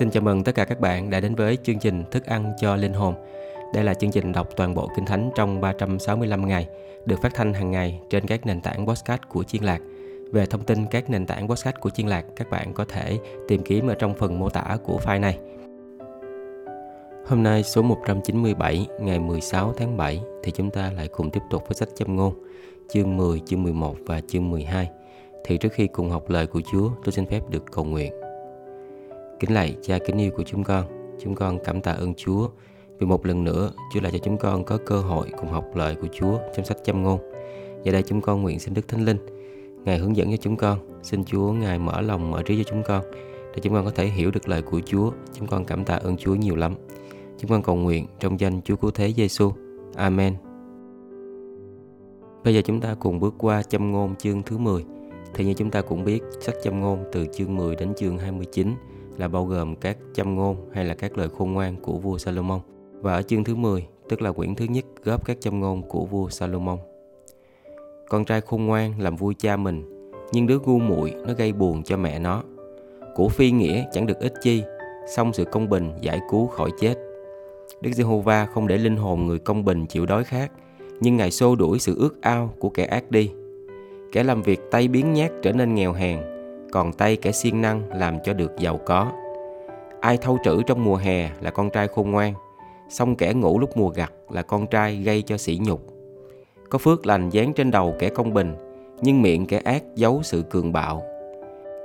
Xin chào mừng tất cả các bạn đã đến với chương trình Thức ăn cho linh hồn. Đây là chương trình đọc toàn bộ Kinh Thánh trong 365 ngày, được phát thanh hàng ngày trên các nền tảng podcast của Chiên Lạc. Về thông tin các nền tảng podcast của Chiên Lạc, các bạn có thể tìm kiếm ở trong phần mô tả của file này. Hôm nay số 197 ngày 16 tháng 7 thì chúng ta lại cùng tiếp tục với sách châm ngôn chương 10, chương 11 và chương 12. Thì trước khi cùng học lời của Chúa, tôi xin phép được cầu nguyện. Kính lạy cha kính yêu của chúng con, chúng con cảm tạ ơn Chúa vì một lần nữa Chúa lại cho chúng con có cơ hội cùng học lời của Chúa trong sách châm ngôn. Giờ đây chúng con nguyện xin Đức Thánh Linh Ngài hướng dẫn cho chúng con, xin Chúa Ngài mở lòng mở trí cho chúng con để chúng con có thể hiểu được lời của Chúa. Chúng con cảm tạ ơn Chúa nhiều lắm. Chúng con cầu nguyện trong danh Chúa Cứu Thế Giêsu. Amen. Bây giờ chúng ta cùng bước qua châm ngôn chương thứ 10. Thì như chúng ta cũng biết, sách châm ngôn từ chương 10 đến chương 29 là bao gồm các châm ngôn hay là các lời khôn ngoan của vua Salomon. Và ở chương thứ 10, tức là quyển thứ nhất góp các châm ngôn của vua Salomon. Con trai khôn ngoan làm vui cha mình, nhưng đứa ngu muội nó gây buồn cho mẹ nó. Của phi nghĩa chẳng được ích chi, xong sự công bình giải cứu khỏi chết. Đức Giê-hô-va không để linh hồn người công bình chịu đói khát, nhưng Ngài xô đuổi sự ước ao của kẻ ác đi. Kẻ làm việc tay biến nhát trở nên nghèo hèn, còn tay kẻ siêng năng làm cho được giàu có. Ai thâu trữ trong mùa hè là con trai khôn ngoan, xong kẻ ngủ lúc mùa gặt là con trai gây cho sỉ nhục. Có phước lành dán trên đầu kẻ công bình, nhưng miệng kẻ ác giấu sự cường bạo.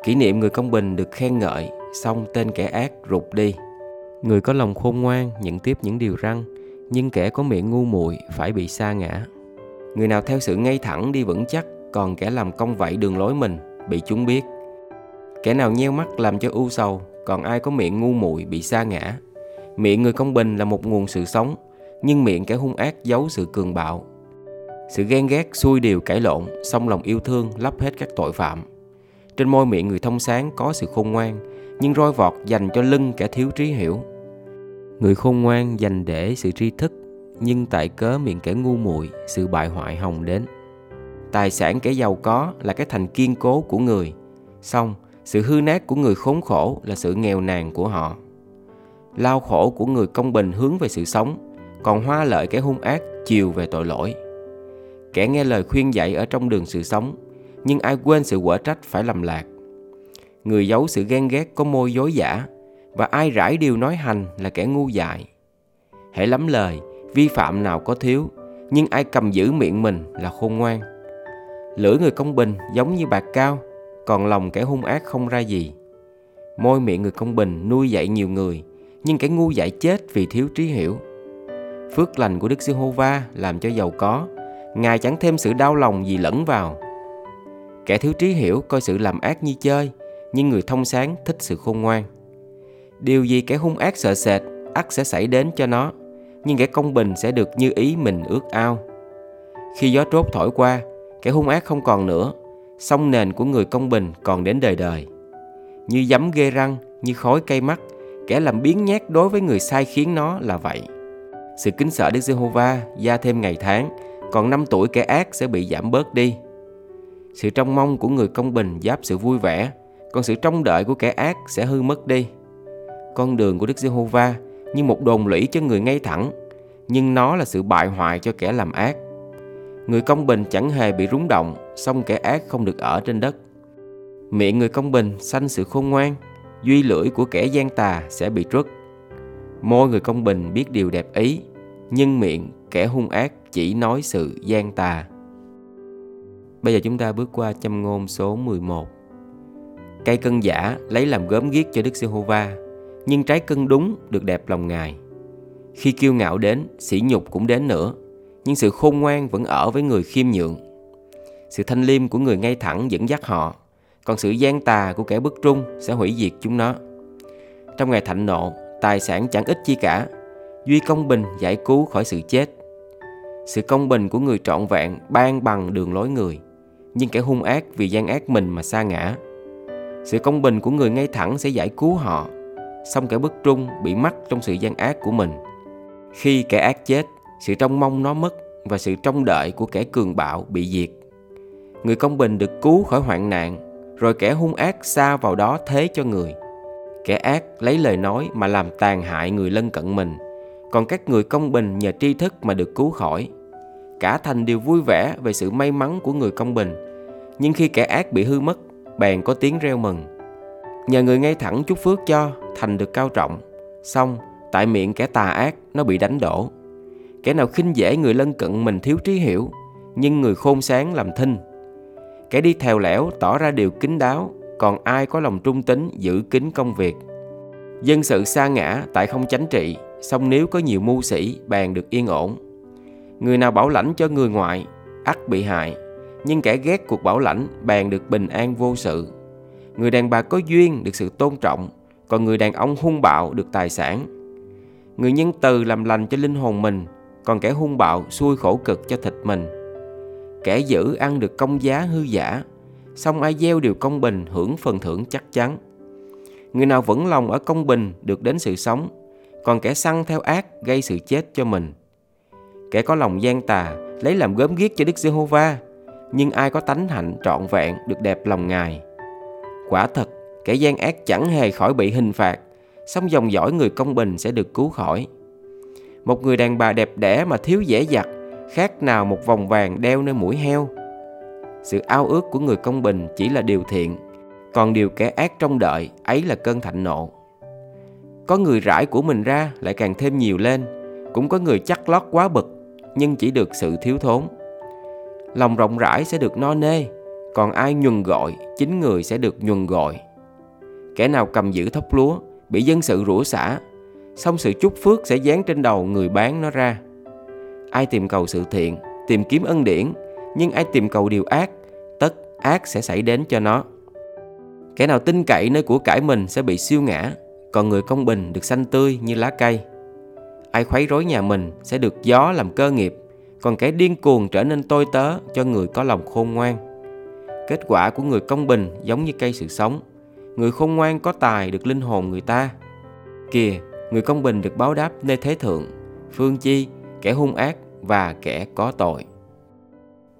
Kỷ niệm người công bình được khen ngợi, xong tên kẻ ác rụt đi. Người có lòng khôn ngoan nhận tiếp những điều răng, nhưng kẻ có miệng ngu muội phải bị sa ngã. Người nào theo sự ngay thẳng đi vững chắc, còn kẻ làm công vậy đường lối mình bị chúng biết. Kẻ nào nheo mắt làm cho ưu sầu, còn ai có miệng ngu muội bị sa ngã. Miệng người công bình là một nguồn sự sống, nhưng miệng kẻ hung ác giấu sự cường bạo. Sự ghen ghét xui điều cãi lộn, song lòng yêu thương lấp hết các tội phạm. Trên môi miệng người thông sáng có sự khôn ngoan, nhưng roi vọt dành cho lưng kẻ thiếu trí hiểu. Người khôn ngoan dành để sự tri thức, nhưng tại cớ miệng kẻ ngu muội sự bại hoại hồng đến. Tài sản kẻ giàu có là cái thành kiên cố của người, song sự hư nát của người khốn khổ là sự nghèo nàn của họ. Lao khổ của người công bình hướng về sự sống, còn hoa lợi kẻ hung ác chiều về tội lỗi. Kẻ nghe lời khuyên dạy ở trong đường sự sống, nhưng ai quên sự quở trách phải lầm lạc. Người giấu sự ghen ghét có môi dối giả, và ai rải điều nói hành là kẻ ngu dại. Hãy lắm lời, vi phạm nào có thiếu, nhưng ai cầm giữ miệng mình là khôn ngoan. Lưỡi người công bình giống như bạc cao, còn lòng kẻ hung ác không ra gì. Môi miệng người công bình nuôi dạy nhiều người, nhưng kẻ ngu dại chết vì thiếu trí hiểu. Phước lành của Đức Giê-hô-va làm cho giàu có, Ngài chẳng thêm sự đau lòng gì lẫn vào. Kẻ thiếu trí hiểu coi sự làm ác như chơi, nhưng người thông sáng thích sự khôn ngoan. Điều gì kẻ hung ác sợ sệt, ắt sẽ xảy đến cho nó, nhưng kẻ công bình sẽ được như ý mình ước ao. Khi gió trốt thổi qua, kẻ hung ác không còn nữa, song nền của người công bình còn đến đời đời. Như giấm ghê răng, như khói cây mắt, kẻ làm biến nhát đối với người sai khiến nó là vậy. Sự kính sợ Đức Giê-hô-va gia thêm ngày tháng, còn năm tuổi kẻ ác sẽ bị giảm bớt đi. Sự trông mong của người công bình giáp sự vui vẻ, còn sự trông đợi của kẻ ác sẽ hư mất đi. Con đường của Đức Giê-hô-va như một đồn lũy cho người ngay thẳng, nhưng nó là sự bại hoại cho kẻ làm ác. Người công bình chẳng hề bị rúng động, song kẻ ác không được ở trên đất. Miệng người công bình sanh sự khôn ngoan, duy lưỡi của kẻ gian tà sẽ bị trút. Môi người công bình biết điều đẹp ý, nhưng miệng kẻ hung ác chỉ nói sự gian tà. Bây giờ chúng ta bước qua châm ngôn số 11. Cây cân giả lấy làm gớm ghiếc cho Đức Giê-hô-va, nhưng trái cân đúng được đẹp lòng Ngài. Khi kiêu ngạo đến, sỉ nhục cũng đến nữa, nhưng sự khôn ngoan vẫn ở với người khiêm nhượng. Sự thanh liêm của người ngay thẳng dẫn dắt họ, còn sự gian tà của kẻ bất trung sẽ hủy diệt chúng nó. Trong ngày thạnh nộ, tài sản chẳng ích chi cả, duy công bình giải cứu khỏi sự chết. Sự công bình của người trọn vẹn ban bằng đường lối người, nhưng kẻ hung ác vì gian ác mình mà sa ngã. Sự công bình của người ngay thẳng sẽ giải cứu họ, song kẻ bất trung bị mắc trong sự gian ác của mình. Khi kẻ ác chết, sự trông mong nó mất và sự trông đợi của kẻ cường bạo bị diệt. Người công bình được cứu khỏi hoạn nạn, rồi kẻ hung ác xa vào đó thế cho người. Kẻ ác lấy lời nói mà làm tàn hại người lân cận mình, còn các người công bình nhờ tri thức mà được cứu khỏi. Cả thành đều vui vẻ về sự may mắn của người công bình, nhưng khi kẻ ác bị hư mất, bèn có tiếng reo mừng. Nhờ người ngay thẳng chúc phước cho, thành được cao trọng. Xong, tại miệng kẻ tà ác, nó bị đánh đổ. Kẻ nào khinh dễ người lân cận mình thiếu trí hiểu, nhưng người khôn sáng làm thinh. Kẻ đi theo lẻo tỏ ra điều kín đáo, còn ai có lòng trung tín giữ kín công việc. Dân sự xa ngã tại không chánh trị, song nếu có nhiều mưu sĩ bàn được yên ổn. Người nào bảo lãnh cho người ngoại, ắt bị hại, nhưng kẻ ghét cuộc bảo lãnh bàn được bình an vô sự. Người đàn bà có duyên được sự tôn trọng, còn người đàn ông hung bạo được tài sản. Người nhân từ làm lành cho linh hồn mình, còn kẻ hung bạo xui khổ cực cho thịt mình. Kẻ giữ ăn được công giá hư giả, song ai gieo điều công bình hưởng phần thưởng chắc chắn. Người nào vững lòng ở công bình được đến sự sống, còn kẻ săn theo ác gây sự chết cho mình. Kẻ có lòng gian tà lấy làm gớm ghiếc cho Đức Giê-hô-va, nhưng ai có tánh hạnh trọn vẹn được đẹp lòng Ngài. Quả thật, kẻ gian ác chẳng hề khỏi bị hình phạt, song dòng dõi người công bình sẽ được cứu khỏi. Một người đàn bà đẹp đẽ mà thiếu dễ dặt, khác nào một vòng vàng đeo nơi mũi heo. Sự ao ước của người công bình chỉ là điều thiện, còn điều kẻ ác trong đợi ấy là cơn thạnh nộ. Có người rải của mình ra lại càng thêm nhiều lên, cũng có người chắc lót quá bực, nhưng chỉ được sự thiếu thốn. Lòng rộng rãi sẽ được no nê, còn ai nhuần gọi, chính người sẽ được nhuần gọi. Kẻ nào cầm giữ thóc lúa, bị dân sự rủa xả, xong sự chúc phước sẽ dán trên đầu người bán nó ra. Ai tìm cầu sự thiện, tìm kiếm ân điển, nhưng ai tìm cầu điều ác, tất ác sẽ xảy đến cho nó. Kẻ nào tin cậy nơi của cải mình sẽ bị siêu ngã, còn người công bình được xanh tươi như lá cây. Ai khuấy rối nhà mình sẽ được gió làm cơ nghiệp, còn kẻ điên cuồng trở nên tôi tớ cho người có lòng khôn ngoan. Kết quả của người công bình giống như cây sự sống, người khôn ngoan có tài được linh hồn người ta. Kìa, người công bình được báo đáp nơi thế thượng, phương chi, kẻ hung ác và kẻ có tội.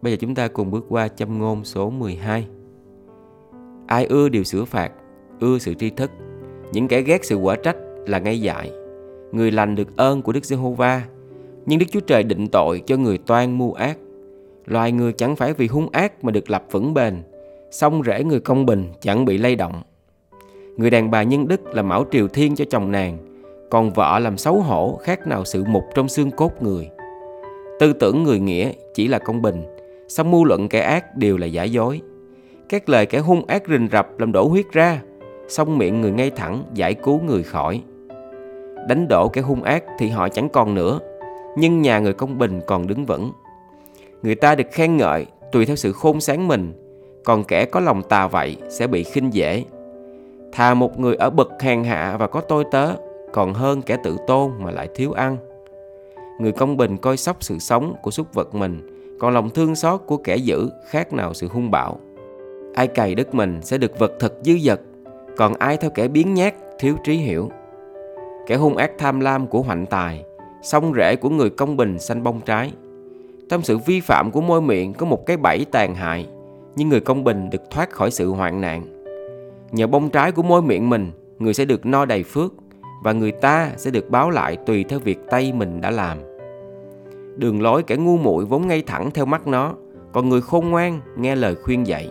Bây giờ chúng ta cùng bước qua châm ngôn số 12. Ai ưa điều sửa phạt, ưa sự tri thức, những kẻ ghét sự quả trách là ngay dại. Người lành được ơn của Đức Giê-hô-va, nhưng Đức Chúa Trời định tội cho người toan mưu ác. Loài người chẳng phải vì hung ác mà được lập vững bền, song rễ người công bình chẳng bị lay động. Người đàn bà nhân đức là mão triều thiên cho chồng nàng, còn vợ làm xấu hổ khác nào sự mục trong xương cốt người. Tư tưởng người nghĩa chỉ là công bình, song mưu luận kẻ ác đều là giả dối. Các lời kẻ hung ác rình rập làm đổ huyết ra, song miệng người ngay thẳng giải cứu người khỏi. Đánh đổ kẻ hung ác thì họ chẳng còn nữa, nhưng nhà người công bình còn đứng vững. Người ta được khen ngợi tùy theo sự khôn sáng mình, còn kẻ có lòng tà vậy sẽ bị khinh dễ. Thà một người ở bậc hèn hạ và có tôi tớ, còn hơn kẻ tự tôn mà lại thiếu ăn. Người công bình coi sóc sự sống của súc vật mình, còn lòng thương xót của kẻ dữ khác nào sự hung bạo. Ai cày đất mình sẽ được vật thật dư dật, còn ai theo kẻ biến nhát, thiếu trí hiểu. Kẻ hung ác tham lam của hoạnh tài, song rễ của người công bình xanh bông trái. Trong sự vi phạm của môi miệng có một cái bẫy tàn hại, nhưng người công bình được thoát khỏi sự hoạn nạn. Nhờ bông trái của môi miệng mình, người sẽ được no đầy phước và người ta sẽ được báo lại tùy theo việc tay mình đã làm. Đường lối kẻ ngu muội vốn ngay thẳng theo mắt nó, còn người khôn ngoan nghe lời khuyên dạy.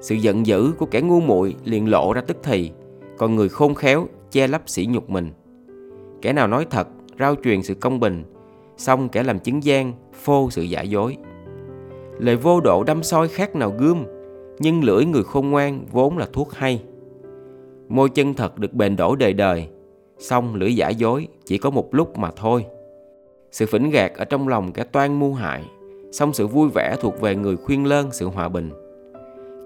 Sự giận dữ của kẻ ngu muội liền lộ ra tức thì, còn người khôn khéo che lấp sỉ nhục mình. Kẻ nào nói thật, rao truyền sự công bình, xong kẻ làm chứng gian, phô sự giả dối. Lời vô độ đâm soi khác nào gươm, nhưng lưỡi người khôn ngoan vốn là thuốc hay. Môi chân thật được bền đổ đời đời, xong lưỡi giả dối chỉ có một lúc mà thôi. Sự phỉnh gạt ở trong lòng kẻ toan mưu hại, xong sự vui vẻ thuộc về người khuyên lơn sự hòa bình.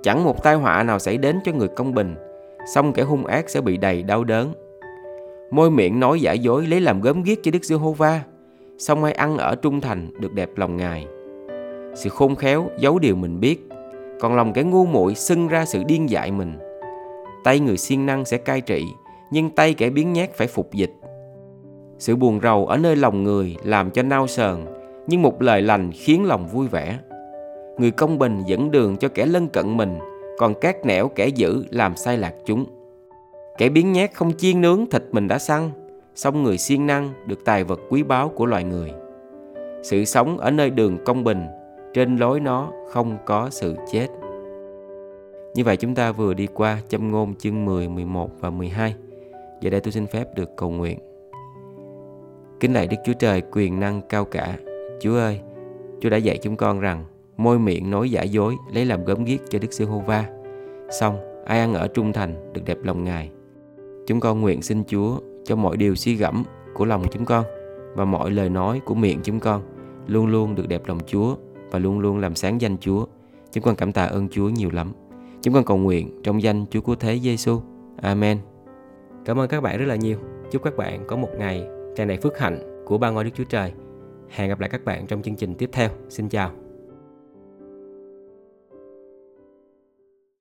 Chẳng một tai họa nào xảy đến cho người công bình, xong kẻ hung ác sẽ bị đầy đau đớn. Môi miệng nói giả dối lấy làm gớm ghiếc cho Đức Giê-hô-va, xong ai ăn ở trung thành được đẹp lòng Ngài. Sự khôn khéo giấu điều mình biết, còn lòng kẻ ngu muội xưng ra sự điên dại mình. Tay người siêng năng sẽ cai trị, nhưng tay kẻ biến nhát phải phục dịch. Sự buồn rầu ở nơi lòng người làm cho nao sờn, nhưng một lời lành khiến lòng vui vẻ. Người công bình dẫn đường cho kẻ lân cận mình, còn các nẻo kẻ dữ làm sai lạc chúng. Kẻ biến nhát không chiên nướng thịt mình đã săn, xong người siêng năng được tài vật quý báu của loài người. Sự sống ở nơi đường công bình, trên lối nó không có sự chết. Như vậy chúng ta vừa đi qua châm ngôn chương 10, 11 và 12. Giờ đây tôi xin phép được cầu nguyện. Kính lạy Đức Chúa Trời quyền năng cao cả. Chúa ơi, Chúa đã dạy chúng con rằng môi miệng nói giả dối lấy làm gớm ghiếc cho Đức Sư Hô Va Xong, ai ăn ở trung thành được đẹp lòng Ngài. Chúng con nguyện xin Chúa cho mọi điều suy gẫm của lòng chúng con và mọi lời nói của miệng chúng con luôn luôn được đẹp lòng Chúa và luôn luôn làm sáng danh Chúa. Chúng con cảm tạ ơn Chúa nhiều lắm. Chúng con cầu nguyện trong danh Chúa của Thế Giêsu. Amen. Cảm ơn các bạn rất là nhiều. Chúc các bạn có một ngày tràn đầy phước hạnh của ba ngôi Đức Chúa Trời. Hẹn gặp lại các bạn trong chương trình tiếp theo. Xin chào.